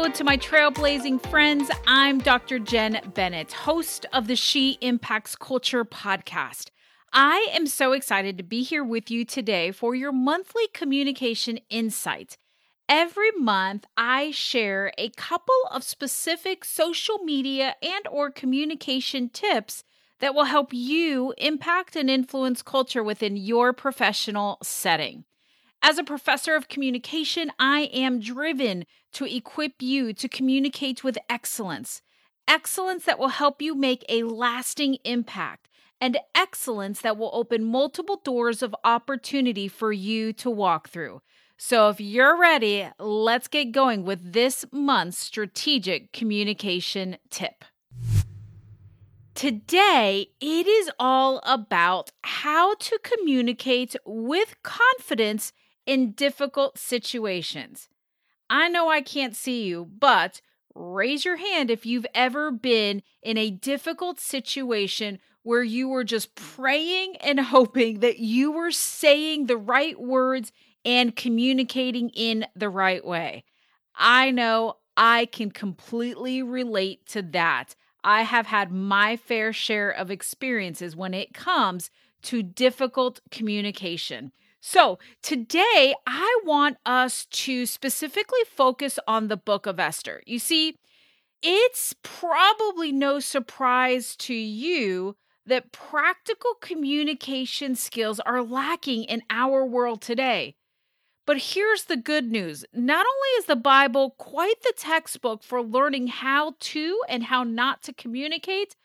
To my trailblazing friends. I'm Dr. Jen Bennett, host of the She Impacts Culture podcast. I am so excited to be here with you today for your monthly communication insight. Every month I share a couple of specific social media and or communication tips that will help you impact and influence culture within your professional setting. As a professor of communication, I am driven to equip you to communicate with excellence. Excellence that will help you make a lasting impact, and excellence that will open multiple doors of opportunity for you to walk through. So, if you're ready, let's get going with this month's strategic communication tip. Today, it is all about how to communicate with confidence in difficult situations. I know I can't see you, but raise your hand if you've ever been in a difficult situation where you were just praying and hoping that you were saying the right words and communicating in the right way. I know I can completely relate to that. I have had my fair share of experiences when it comes to difficult communication. So, today I want us to specifically focus on the book of Esther. You see, it's probably no surprise to you that practical communication skills are lacking in our world today. But here's the good news not only is the Bible quite the textbook for learning how to and how not to communicate,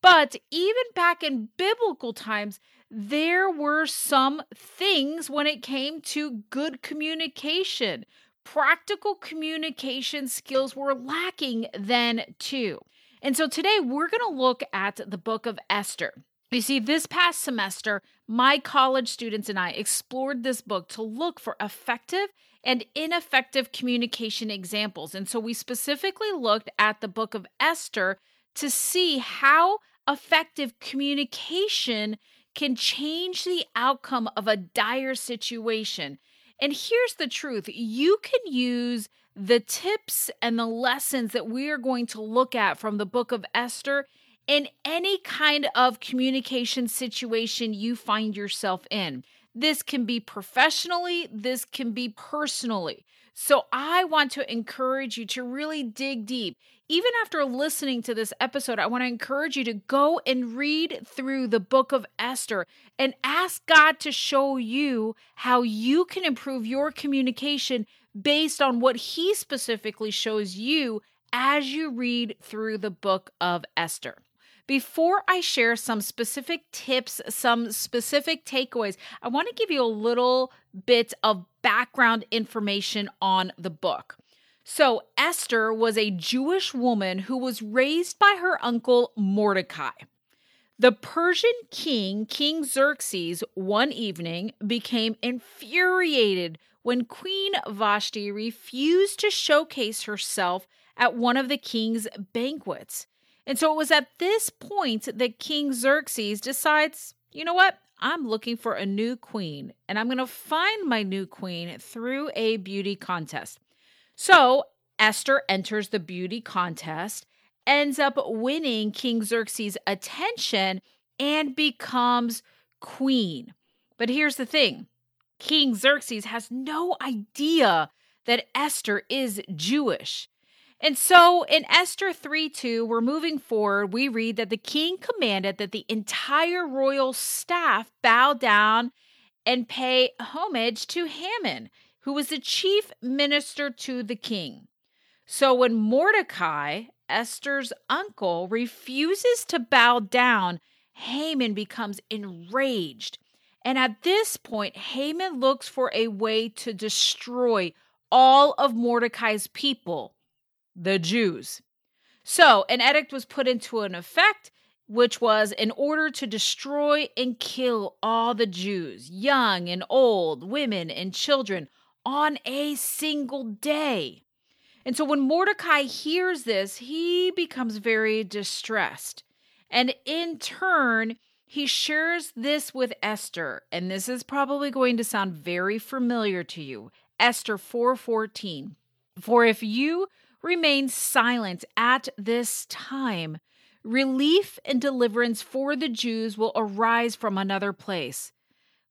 but even back in biblical times, there were some things when it came to good communication. Practical communication skills were lacking then too. And so today we're going to look at the book of Esther. You see, this past semester, my college students and I explored this book to look for effective and ineffective communication examples. And so we specifically looked at the book of Esther to see how effective communication can change the outcome of a dire situation. And here's the truth you can use the tips and the lessons that we are going to look at from the book of Esther in any kind of communication situation you find yourself in. This can be professionally, this can be personally. So I want to encourage you to really dig deep. Even after listening to this episode, I want to encourage you to go and read through the book of Esther and ask God to show you how you can improve your communication based on what He specifically shows you as you read through the book of Esther. Before I share some specific tips, some specific takeaways, I want to give you a little bit of background information on the book. So, Esther was a Jewish woman who was raised by her uncle Mordecai. The Persian king, King Xerxes, one evening became infuriated when Queen Vashti refused to showcase herself at one of the king's banquets. And so it was at this point that King Xerxes decides, you know what? I'm looking for a new queen, and I'm going to find my new queen through a beauty contest. So Esther enters the beauty contest, ends up winning King Xerxes' attention, and becomes queen. But here's the thing King Xerxes has no idea that Esther is Jewish. And so in Esther 3 2, we're moving forward. We read that the king commanded that the entire royal staff bow down and pay homage to Haman, who was the chief minister to the king. So when Mordecai, Esther's uncle, refuses to bow down, Haman becomes enraged. And at this point, Haman looks for a way to destroy all of Mordecai's people the Jews. So, an edict was put into an effect, which was in order to destroy and kill all the Jews, young and old, women and children, on a single day. And so, when Mordecai hears this, he becomes very distressed. And in turn, he shares this with Esther, and this is probably going to sound very familiar to you. Esther 4:14. For if you remain silent at this time. Relief and deliverance for the Jews will arise from another place.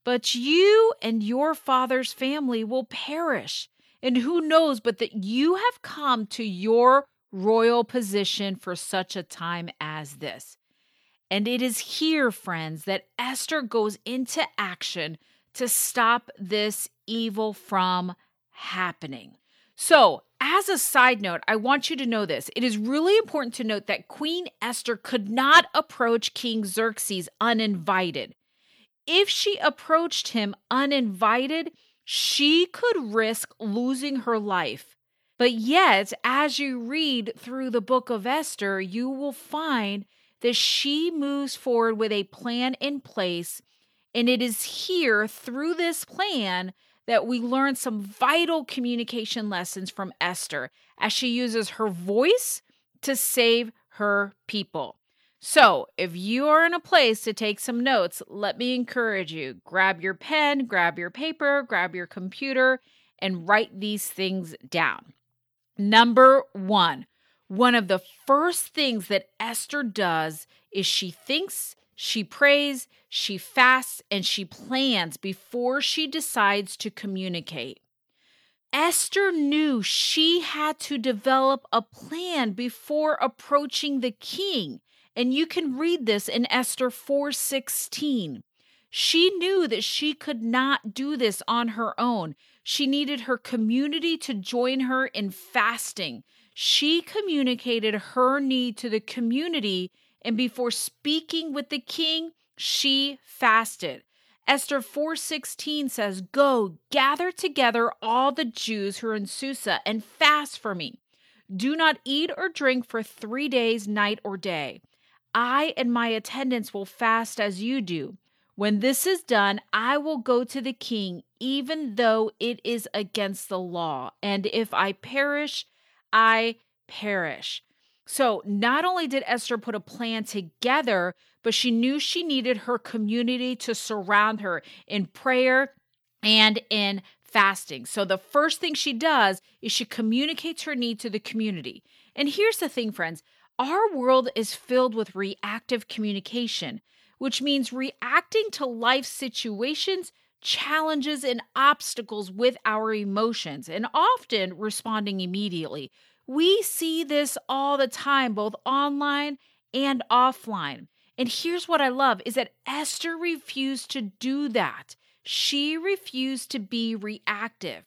But you and your father's family will perish. And who knows but that you have come to your royal position for such a time as this. And it is here, friends, that Esther goes into action to stop this evil from happening. So, as a side note, I want you to know this. It is really important to note that Queen Esther could not approach King Xerxes uninvited. If she approached him uninvited, she could risk losing her life. But yet, as you read through the book of Esther, you will find that she moves forward with a plan in place. And it is here through this plan that we learn some vital communication lessons from Esther as she uses her voice to save her people. So, if you are in a place to take some notes, let me encourage you grab your pen, grab your paper, grab your computer, and write these things down. Number one, one of the first things that Esther does is she thinks, she prays, she fasts, and she plans before she decides to communicate. Esther knew she had to develop a plan before approaching the king. And you can read this in Esther 4:16. She knew that she could not do this on her own. She needed her community to join her in fasting. She communicated her need to the community, and before speaking with the king, she fasted. Esther 4:16 says, "Go, gather together all the Jews who are in Susa and fast for me. Do not eat or drink for 3 days night or day. I and my attendants will fast as you do. When this is done, I will go to the king, even though it is against the law. And if I perish, I perish. So, not only did Esther put a plan together, but she knew she needed her community to surround her in prayer and in fasting. So, the first thing she does is she communicates her need to the community. And here's the thing, friends our world is filled with reactive communication, which means reacting to life situations, challenges, and obstacles with our emotions, and often responding immediately. We see this all the time, both online and offline. And here's what I love is that Esther refused to do that. She refused to be reactive.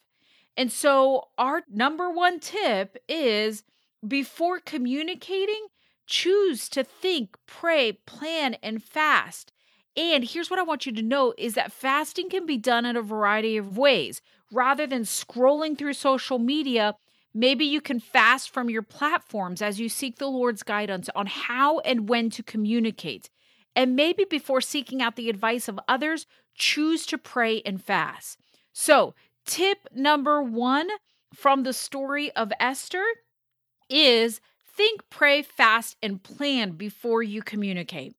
And so, our number one tip is before communicating, choose to think, pray, plan, and fast. And here's what I want you to know is that fasting can be done in a variety of ways. Rather than scrolling through social media, maybe you can fast from your platforms as you seek the Lord's guidance on how and when to communicate. And maybe before seeking out the advice of others, choose to pray and fast. So, tip number one from the story of Esther is think, pray, fast, and plan before you communicate.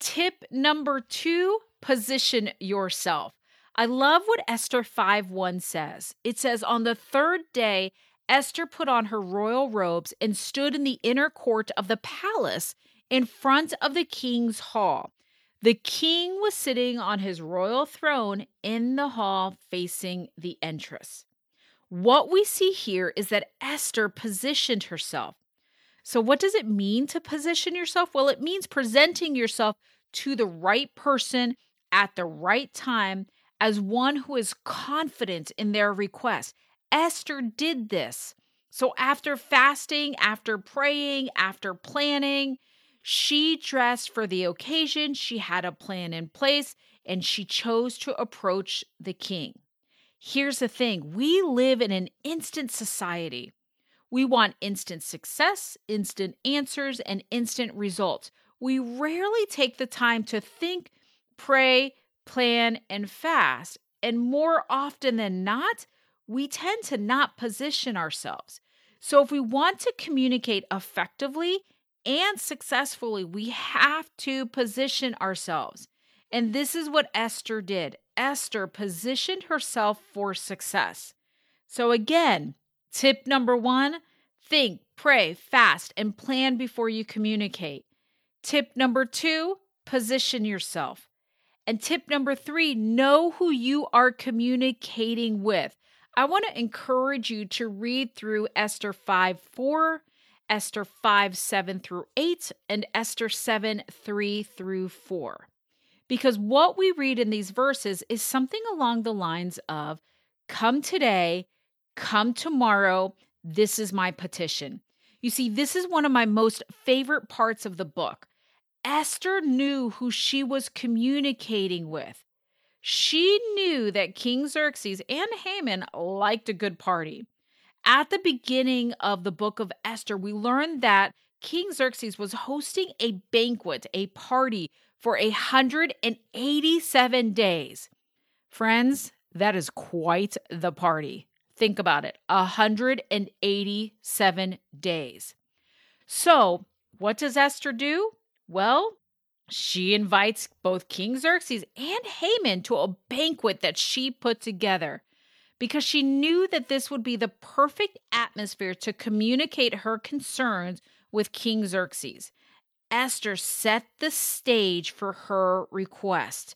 Tip number two position yourself. I love what Esther 5 1 says. It says, On the third day, Esther put on her royal robes and stood in the inner court of the palace in front of the king's hall. The king was sitting on his royal throne in the hall facing the entrance. What we see here is that Esther positioned herself. So, what does it mean to position yourself? Well, it means presenting yourself to the right person at the right time as one who is confident in their request. Esther did this. So, after fasting, after praying, after planning, she dressed for the occasion. She had a plan in place and she chose to approach the king. Here's the thing we live in an instant society. We want instant success, instant answers, and instant results. We rarely take the time to think, pray, plan, and fast. And more often than not, we tend to not position ourselves. So, if we want to communicate effectively and successfully, we have to position ourselves. And this is what Esther did. Esther positioned herself for success. So, again, tip number one Think, pray, fast, and plan before you communicate. Tip number two position yourself. And tip number three know who you are communicating with. I want to encourage you to read through Esther 5 4, Esther 5 7 through 8, and Esther 7 3 through 4. Because what we read in these verses is something along the lines of come today, come tomorrow, this is my petition. You see, this is one of my most favorite parts of the book. Esther knew who she was communicating with. She knew that King Xerxes and Haman liked a good party. At the beginning of the book of Esther, we learned that King Xerxes was hosting a banquet, a party for 187 days. Friends, that is quite the party. Think about it 187 days. So, what does Esther do? Well, she invites both King Xerxes and Haman to a banquet that she put together because she knew that this would be the perfect atmosphere to communicate her concerns with King Xerxes. Esther set the stage for her request.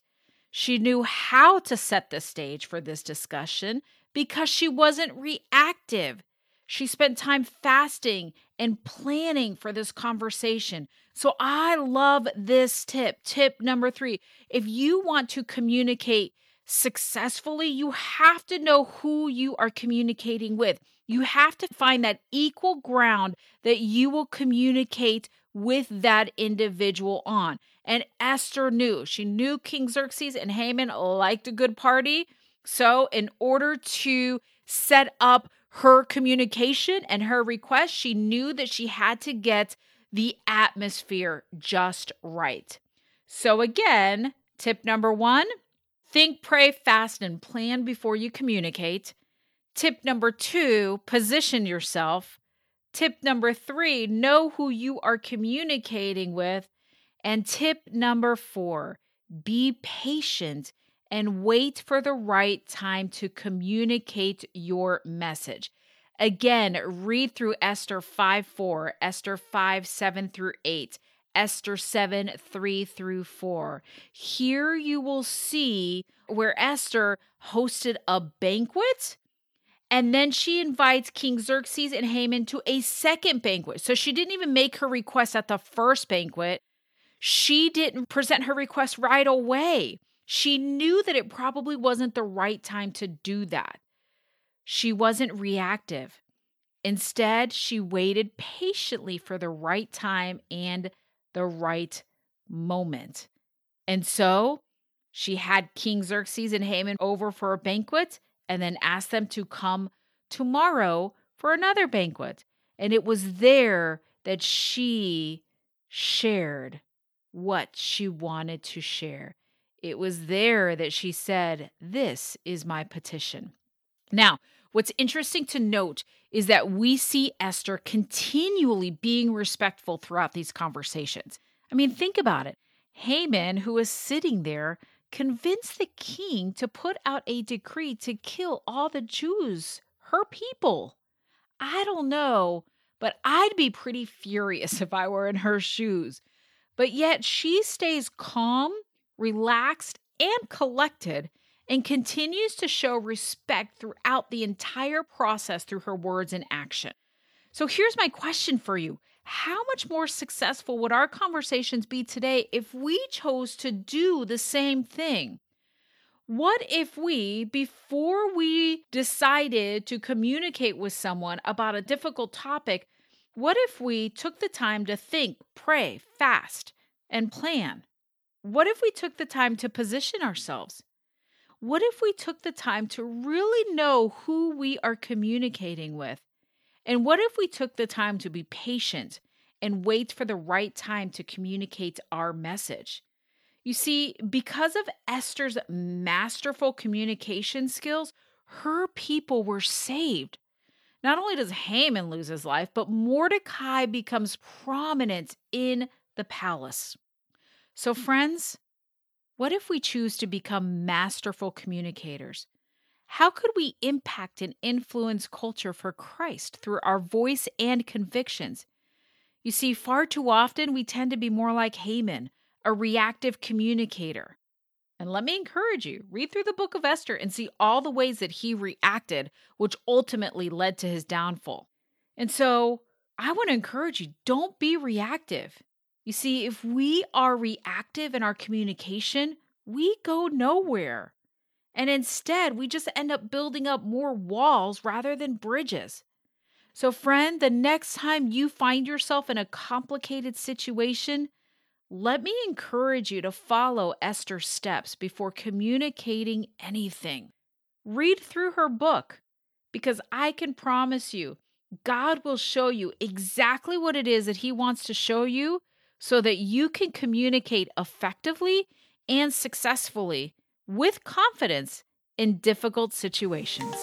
She knew how to set the stage for this discussion because she wasn't reactive. She spent time fasting and planning for this conversation. So I love this tip. Tip number three if you want to communicate successfully, you have to know who you are communicating with. You have to find that equal ground that you will communicate with that individual on. And Esther knew, she knew King Xerxes and Haman liked a good party. So, in order to set up her communication and her request, she knew that she had to get the atmosphere just right. So, again, tip number one think, pray, fast, and plan before you communicate. Tip number two position yourself. Tip number three know who you are communicating with. And tip number four be patient and wait for the right time to communicate your message. Again, read through Esther 5 4, Esther 5 7 through 8, Esther 7 3 through 4. Here you will see where Esther hosted a banquet. And then she invites King Xerxes and Haman to a second banquet. So she didn't even make her request at the first banquet. She didn't present her request right away. She knew that it probably wasn't the right time to do that. She wasn't reactive. Instead, she waited patiently for the right time and the right moment. And so she had King Xerxes and Haman over for a banquet and then asked them to come tomorrow for another banquet. And it was there that she shared what she wanted to share. It was there that she said, This is my petition. Now, what's interesting to note is that we see Esther continually being respectful throughout these conversations. I mean, think about it. Haman, who is sitting there, convinced the king to put out a decree to kill all the Jews, her people. I don't know, but I'd be pretty furious if I were in her shoes. But yet she stays calm relaxed, and collected, and continues to show respect throughout the entire process through her words and action. So here's my question for you How much more successful would our conversations be today if we chose to do the same thing? What if we, before we decided to communicate with someone about a difficult topic, what if we took the time to think, pray, fast, and plan? What if we took the time to position ourselves? What if we took the time to really know who we are communicating with? And what if we took the time to be patient and wait for the right time to communicate our message? You see, because of Esther's masterful communication skills, her people were saved. Not only does Haman lose his life, but Mordecai becomes prominent in the palace. So, friends, what if we choose to become masterful communicators? How could we impact and influence culture for Christ through our voice and convictions? You see, far too often we tend to be more like Haman, a reactive communicator. And let me encourage you read through the book of Esther and see all the ways that he reacted, which ultimately led to his downfall. And so I want to encourage you don't be reactive. You see, if we are reactive in our communication, we go nowhere. And instead, we just end up building up more walls rather than bridges. So, friend, the next time you find yourself in a complicated situation, let me encourage you to follow Esther's steps before communicating anything. Read through her book because I can promise you, God will show you exactly what it is that He wants to show you so that you can communicate effectively and successfully with confidence in difficult situations.